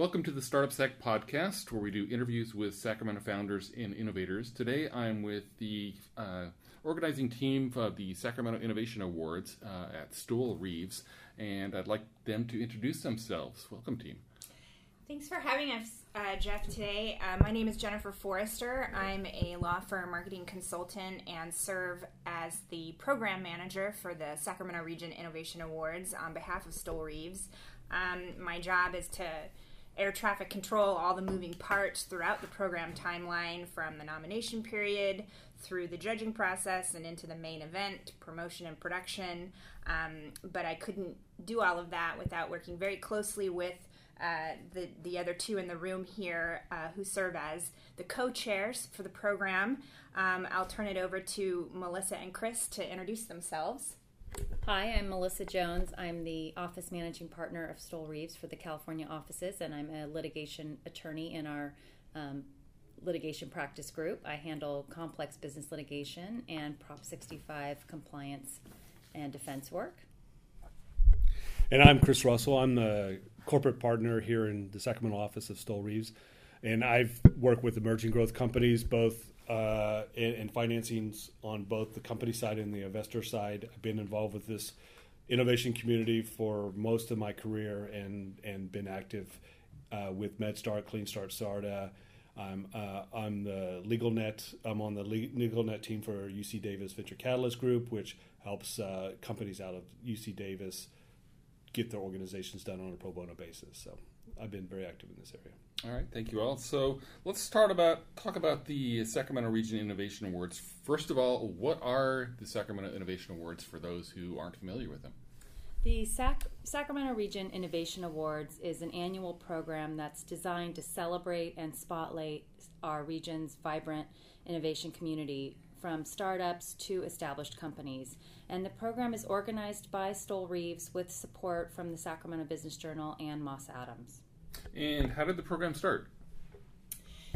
Welcome to the Startup Sac podcast, where we do interviews with Sacramento founders and innovators. Today, I'm with the uh, organizing team of the Sacramento Innovation Awards uh, at Stoel Rives, and I'd like them to introduce themselves. Welcome, team. Thanks for having us, uh, Jeff, today. Uh, my name is Jennifer Forrester. I'm a law firm marketing consultant and serve as the program manager for the Sacramento Region Innovation Awards on behalf of Stoel Rives. Um, my job is to air traffic control all the moving parts throughout the program timeline from the nomination period through the judging process and into the main event, promotion and production. Um, but I couldn't do all of that without working very closely with uh, the, the other two in the room here uh, who serve as the co chairs for the program. Um, I'll turn it over to Melissa and Chris to introduce themselves. Hi, I'm Melissa Jones. I'm the office managing partner of Stoel Rives for the California offices, and I'm a litigation attorney in our um, litigation practice group. I handle complex business litigation and Prop 65 compliance and defense work. And I'm Chris Russell. I'm the corporate partner here in the Sacramento office of Stoel Rives. And I've worked with emerging growth companies, both uh, in, in financings on both the company side and the investor side. I've been involved with this innovation community for most of my career and, and been active uh, with MedStart, CleanStart SARTA. I'm, uh, I'm the LegalNet. I'm on the LegalNet team for UC Davis Venture Catalyst Group, which helps uh, companies out of UC Davis get their organizations done on a pro bono basis. So I've been very active in this area. All right, thank you all. So let's start about talk about the Sacramento Region Innovation Awards. First of all, what are the Sacramento Innovation Awards for those who aren't familiar with them? The Sac- Sacramento Region Innovation Awards is an annual program that's designed to celebrate and spotlight our region's vibrant innovation community from startups to established companies. And the program is organized by Stoel Rives with support from the Sacramento Business Journal and Moss Adams. And how did the program start?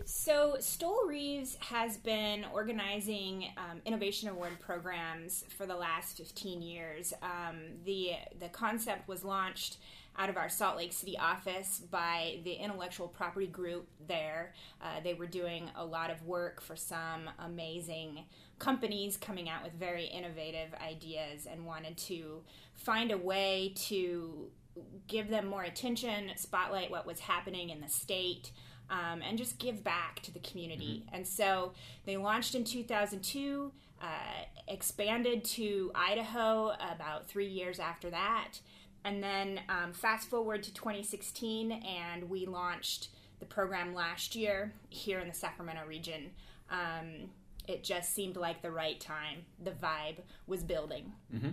So, Stoel Rives has been organizing um, innovation award programs for the last 15 years. Um, the the concept was launched out of our Salt Lake City office by the intellectual property group there. Uh, they were doing a lot of work for some amazing companies coming out with very innovative ideas and wanted to find a way to give them more attention, spotlight what was happening in the state. Um, and just give back to the community. Mm-hmm. And so they launched in 2002, uh, expanded to Idaho about three years after that, and then um, fast forward to 2016, and we launched the program last year here in the Sacramento region. Um, it just seemed like the right time. The vibe was building. Mm-hmm.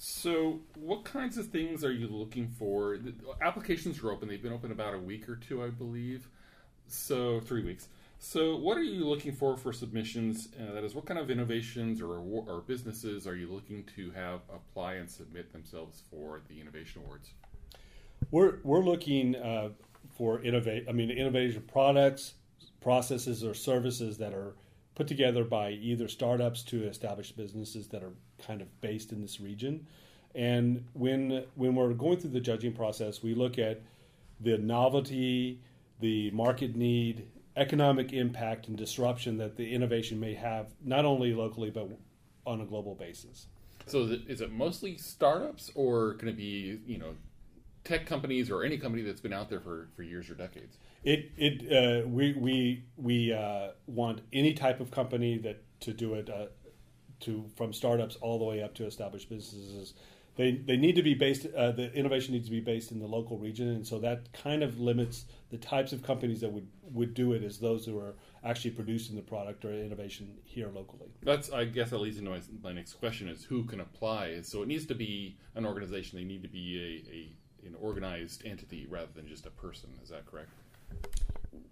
So, what kinds of things are you looking for? The applications are open. They've been open about a week or two, I believe. So, three weeks. So, what are you looking for for submissions? Uh, that is, what kind of innovations or, or businesses are you looking to have apply and submit themselves for the innovation awards? We're we're looking uh, for innovate. I mean, innovation products, processes, or services that are put together by either startups to established businesses that are kind of based in this region. And when when we're going through the judging process, we look at the novelty, the market need, economic impact and disruption that the innovation may have, not only locally but on a global basis. So, is it, is it mostly startups, or can it be you know tech companies or any company that's been out there for, for years or decades? It it uh, we we we uh, want any type of company that to do it uh, to from startups all the way up to established businesses they they need to be based. Uh, the innovation needs to be based in the local region, and so that kind of limits the types of companies that would would do it as those who are actually producing the product or innovation here locally. That's I guess that leads into my, my next question: is who can apply? So it needs to be an organization. They need to be a, a an organized entity rather than just a person. Is that correct?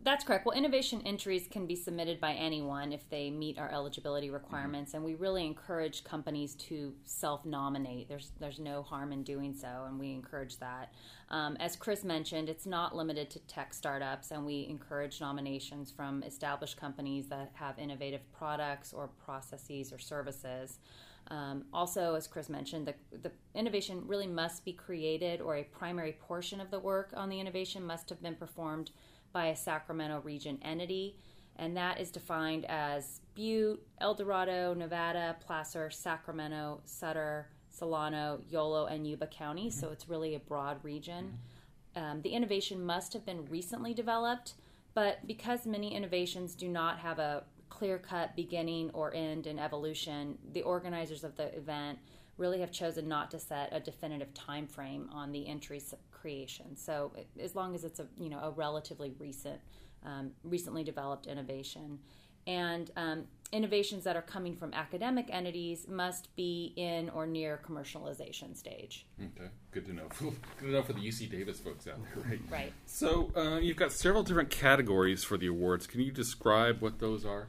That's correct. Well, innovation entries can be submitted by anyone if they meet our eligibility requirements, mm-hmm. and we really encourage companies to self-nominate. There's there's no harm in doing so, and we encourage that. Um, as Chris mentioned, it's not limited to tech startups, and we encourage nominations from established companies that have innovative products or processes or services. Um, also, as Chris mentioned, the, the innovation really must be created, or a primary portion of the work on the innovation must have been performed by a Sacramento region entity, and that is defined as Butte, El Dorado, Nevada, Placer, Sacramento, Sutter, Solano, Yolo, and Yuba County. So it's really a broad region. Um, the innovation must have been recently developed, but because many innovations do not have a clear cut beginning or end in evolution, the organizers of the event really have chosen not to set a definitive time frame on the entry's creation. So as long as it's a you know a relatively recent, um, recently developed innovation, and um, innovations that are coming from academic entities must be in or near commercialization stage. Okay, good to know. good to know for the UC Davis folks out there, right? Right. So uh, you've got several different categories for the awards. Can you describe what those are?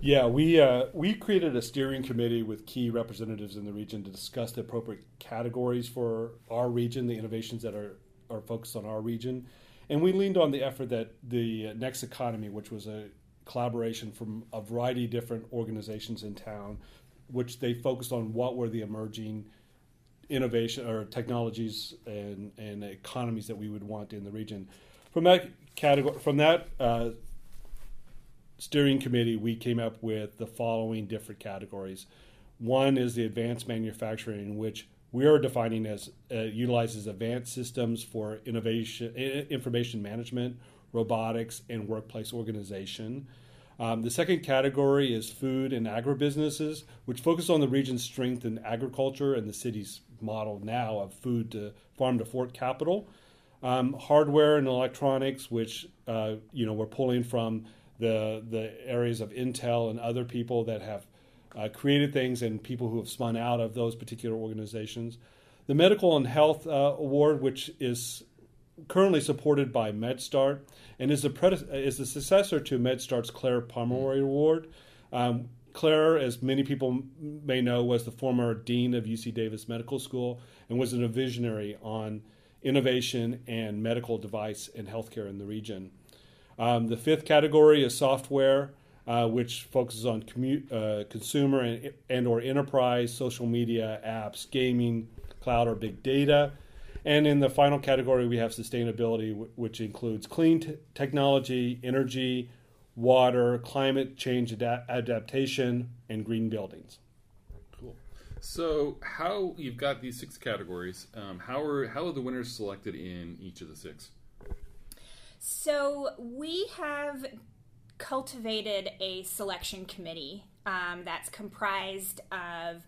Yeah, we uh, we created a steering committee with key representatives in the region to discuss the appropriate categories for our region, the innovations that are are focused on our region, and we leaned on the effort that the Next Economy, which was a collaboration from a variety of different organizations in town, which they focused on what were the emerging innovation or technologies and, and economies that we would want in the region. From that category, from that uh, steering committee, we came up with the following different categories. One is the advanced manufacturing, in which we are defining as uh, utilizes advanced systems for innovation, information management, robotics, and workplace organization. Um, the second category is food and agribusinesses, which focus on the region's strength in agriculture and the city's model now of food to farm to fork capital. Um, hardware and electronics, which uh, you know we're pulling from the the areas of Intel and other people that have uh, created things and people who have spun out of those particular organizations. The Medical and Health uh, Award, which is currently supported by MedStart and is the, prede- is the successor to MedStart's Claire Pomeroy Award. Um, Claire, as many people may know, was the former dean of UC Davis Medical School and was a visionary on innovation and medical device and healthcare in the region. Um, the fifth category is software, uh, which focuses on commu- uh, consumer and, and or enterprise, social media, apps, gaming, cloud, or big data. And in the final category, we have sustainability, which includes clean t- technology, energy, water, climate change ad- adaptation, and green buildings. Cool. So, how you've got these six categories? Um, how are how are the winners selected in each of the six? So we have cultivated a selection committee um, that's comprised of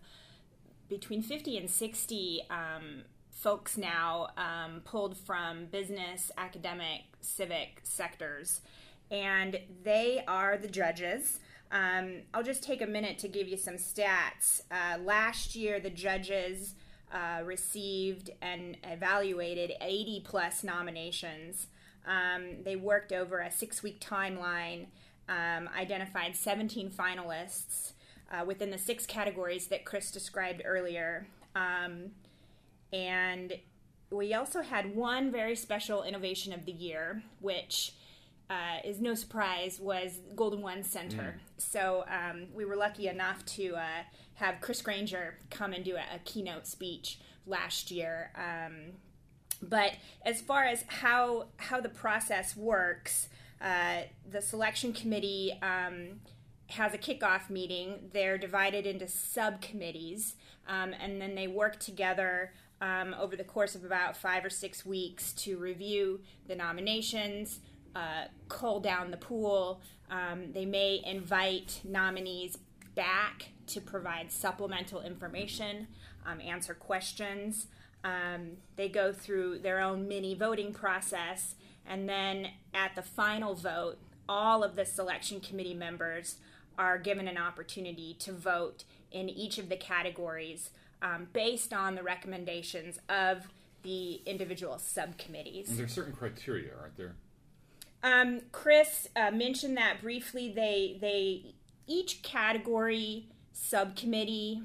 between 50 and 60 um, folks now um, pulled from business, academic, civic sectors. And they are the judges. Um, I'll just take a minute to give you some stats. Uh, last year, the judges uh, received and evaluated 80 plus nominations. Um, they worked over a six week timeline, um, identified 17 finalists uh, within the six categories that Chris described earlier. Um, and we also had one very special innovation of the year, which uh, is no surprise, was Golden One Center. Mm. So um, we were lucky enough to uh, have Chris Granger come and do a, a keynote speech last year. Um, but as far as how how the process works, uh, the selection committee um, has a kickoff meeting. They're divided into subcommittees, um, and then they work together um, over the course of about five or six weeks to review the nominations, uh, cull down the pool. Um, they may invite nominees back to provide supplemental information, um, answer questions. Um, they go through their own mini voting process, and then at the final vote, all of the selection committee members are given an opportunity to vote in each of the categories um, based on the recommendations of the individual subcommittees. And there's certain criteria, aren't there? Um, Chris uh, mentioned that briefly. They they each category subcommittee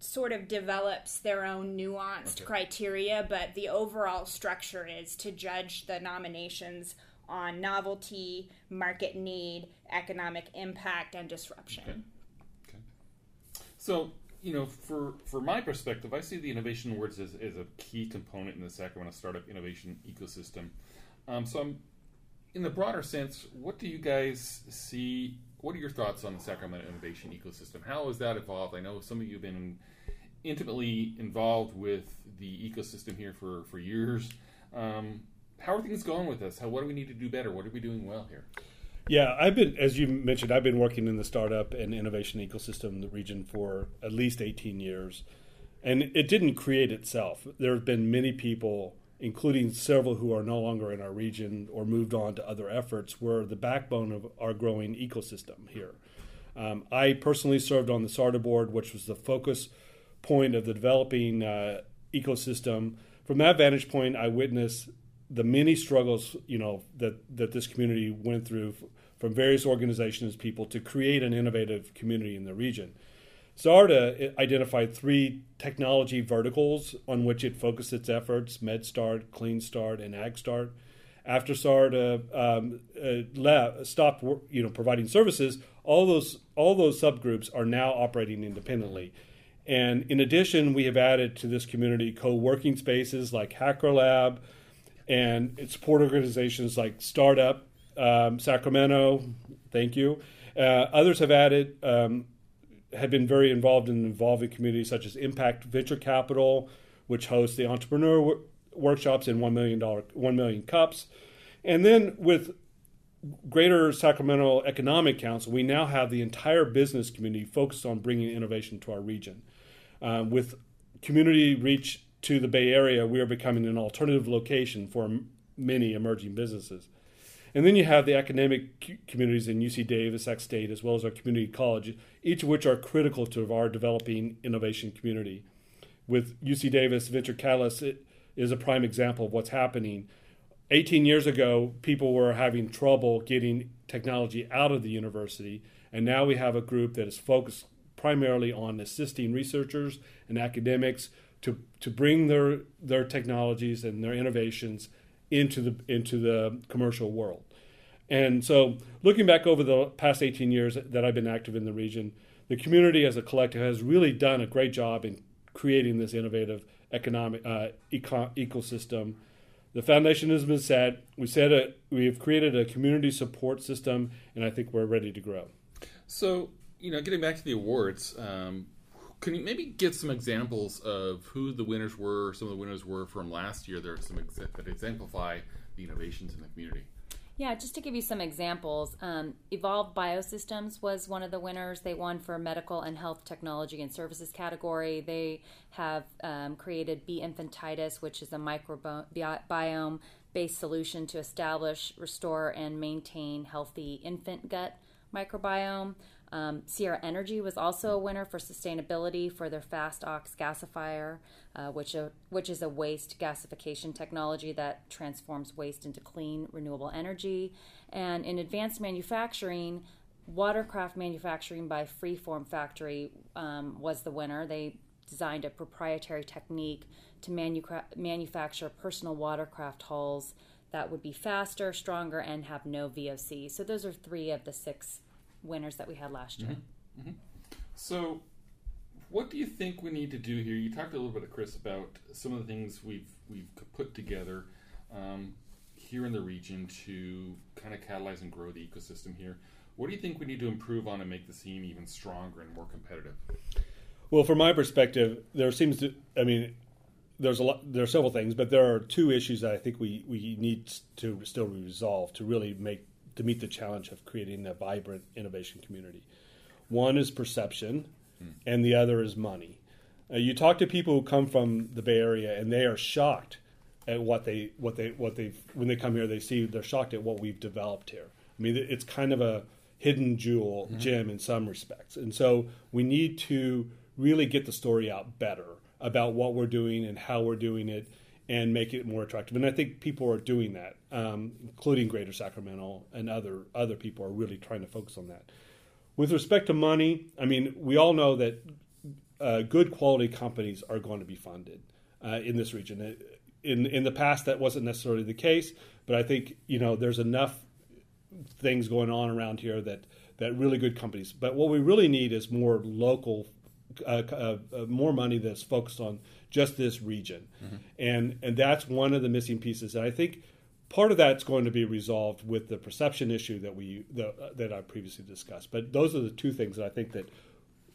sort of develops their own nuanced okay. criteria, but the overall structure is to judge the nominations on novelty, market need, economic impact, and disruption. Okay. okay. So you know, for for my perspective, I see the innovation awards as, as a key component in the Sacramento startup innovation ecosystem. Um, so, I'm, in the broader sense, what do you guys see? What are your thoughts on the Sacramento innovation ecosystem? How has that evolved? I know some of you have been intimately involved with the ecosystem here for for years. Um, how are things going with this? How what do we need to do better? What are we doing well here? Yeah, I've been, as you mentioned, I've been working in the startup and innovation ecosystem in the region for at least 18 years. And it didn't create itself. There have been many people, including several who are no longer in our region or moved on to other efforts, were the backbone of our growing ecosystem here. Um, I personally served on the SARTA board, which was the focus point of the developing uh, ecosystem. From that vantage point, I witnessed the many struggles you know that that this community went through from various organizations people to create an innovative community in the region. SARTA identified three technology verticals on which it focused its efforts: MedStart, CleanStart, and AgStart. After SARTA um, uh, left, stopped, you know, providing services, all those all those subgroups are now operating independently. And in addition, we have added to this community co-working spaces like Hacker Lab, and support organizations like Startup um, Sacramento. Thank you. Uh, others have added um, have been very involved in involving communities such as Impact Venture Capital, which hosts the entrepreneur w- workshops and one million dollar one million cups, and then with Greater Sacramento Economic Council, we now have the entire business community focused on bringing innovation to our region. Um, with community reach to the Bay Area, we are becoming an alternative location for many emerging businesses. And then you have the academic communities in UC Davis, Sac State, as well as our community college, each of which are critical to our developing innovation community. With UC Davis, Venture Catalyst is a prime example of what's happening. 18 years ago, people were having trouble getting technology out of the university, and now we have a group that is focused primarily on assisting researchers and academics to to bring their their technologies and their innovations into the into the commercial world. And so, looking back over the past 18 years that I've been active in the region, the community as a collective has really done a great job in creating this innovative economic uh, eco- ecosystem. The foundation has been set. We said it. We've created a community support system, and I think we're ready to grow. So, you know, getting back to the awards, um, can you maybe give some examples of who the winners were, some of the winners were from last year? Are some ex- that exemplify the innovations in the community. Yeah, just to give you some examples, um, Evolve Biosystems was one of the winners. They won for medical and health technology and services category. They have um, created B infantis, which is a microbiome based solution to establish, restore, and maintain healthy infant gut microbiome. Um, Sierra Energy was also a winner for sustainability for their FastOx gasifier, uh, which, a, which is a waste gasification technology that transforms waste into clean, renewable energy. And in advanced manufacturing, Watercraft Manufacturing by Freeform Factory um, was the winner. They designed a proprietary technique to manu- manufacture personal watercraft hulls that would be faster, stronger, and have no VOC. So those are three of the six winners that we had last year. Mm-hmm. Mm-hmm. So, what do you think we need to do here? You talked a little bit, to Chris, about some of the things we've we've put together um, here in the region to kind of catalyze and grow the ecosystem here. What do you think we need to improve on and make the scene even stronger and more competitive? Well, from my perspective, there seems to, I mean, there's a lot, there are several things, but there are two issues that I think we, we need to still resolve to really make to meet the challenge of creating a vibrant innovation community. One is perception, mm. and the other is money. Uh, you talk to people who come from the Bay Area, and they are shocked at what they what they what they when they come here. They see they're shocked at what we've developed here. I mean, it's kind of a hidden jewel mm-hmm. gem in some respects, and so we need to really get the story out better about what we're doing and how we're doing it and make it more attractive. And I think people are doing that, um, including Greater Sacramento and other other people are really trying to focus on that. With respect to money, I mean, we all know that uh, good quality companies are going to be funded uh, in this region. In in the past, that wasn't necessarily the case, but I think you know there's enough things going on around here that that really good companies. But what we really need is more local uh, uh, uh, more money that's focused on just this region, and and that's one of the missing pieces. And I think part of that's going to be resolved with the perception issue that we the, that I previously discussed. But those are the two things that I think that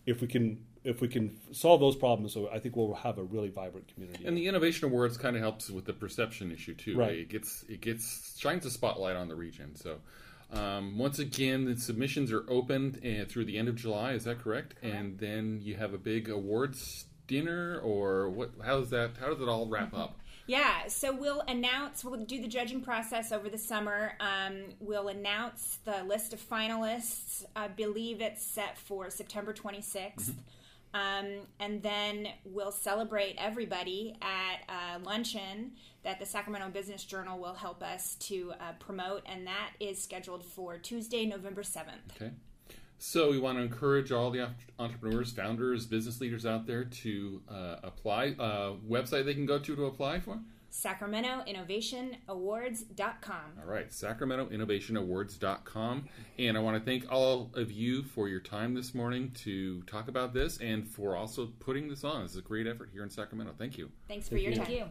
if we can if we can solve those problems, so I think we'll have a really vibrant community. And the innovation awards kind of helps with the perception issue too. Right. It gets it gets shines a spotlight on the region. So um, once again, the submissions are open uh, through the end of July. Is that correct? And then you have a big awards dinner, or what? How does that? How does it all wrap up? Yeah, so we'll announce, we'll do the judging process over the summer. Um, we'll announce the list of finalists. I believe it's set for September 26th. Um, and then we'll celebrate everybody at a luncheon that the Sacramento Business Journal will help us to uh, promote, and that is scheduled for Tuesday, November 7th. Okay. So we want to encourage all the entrepreneurs, founders, business leaders out there to uh, apply. Uh, website they can go to to apply for? SacramentoInnovationAwards.com. All right, SacramentoInnovationAwards.com. And I want to thank all of you for your time this morning to talk about this and for also putting this on. This is a great effort here in Sacramento. Thank you. Thanks for your you. time. Thank you.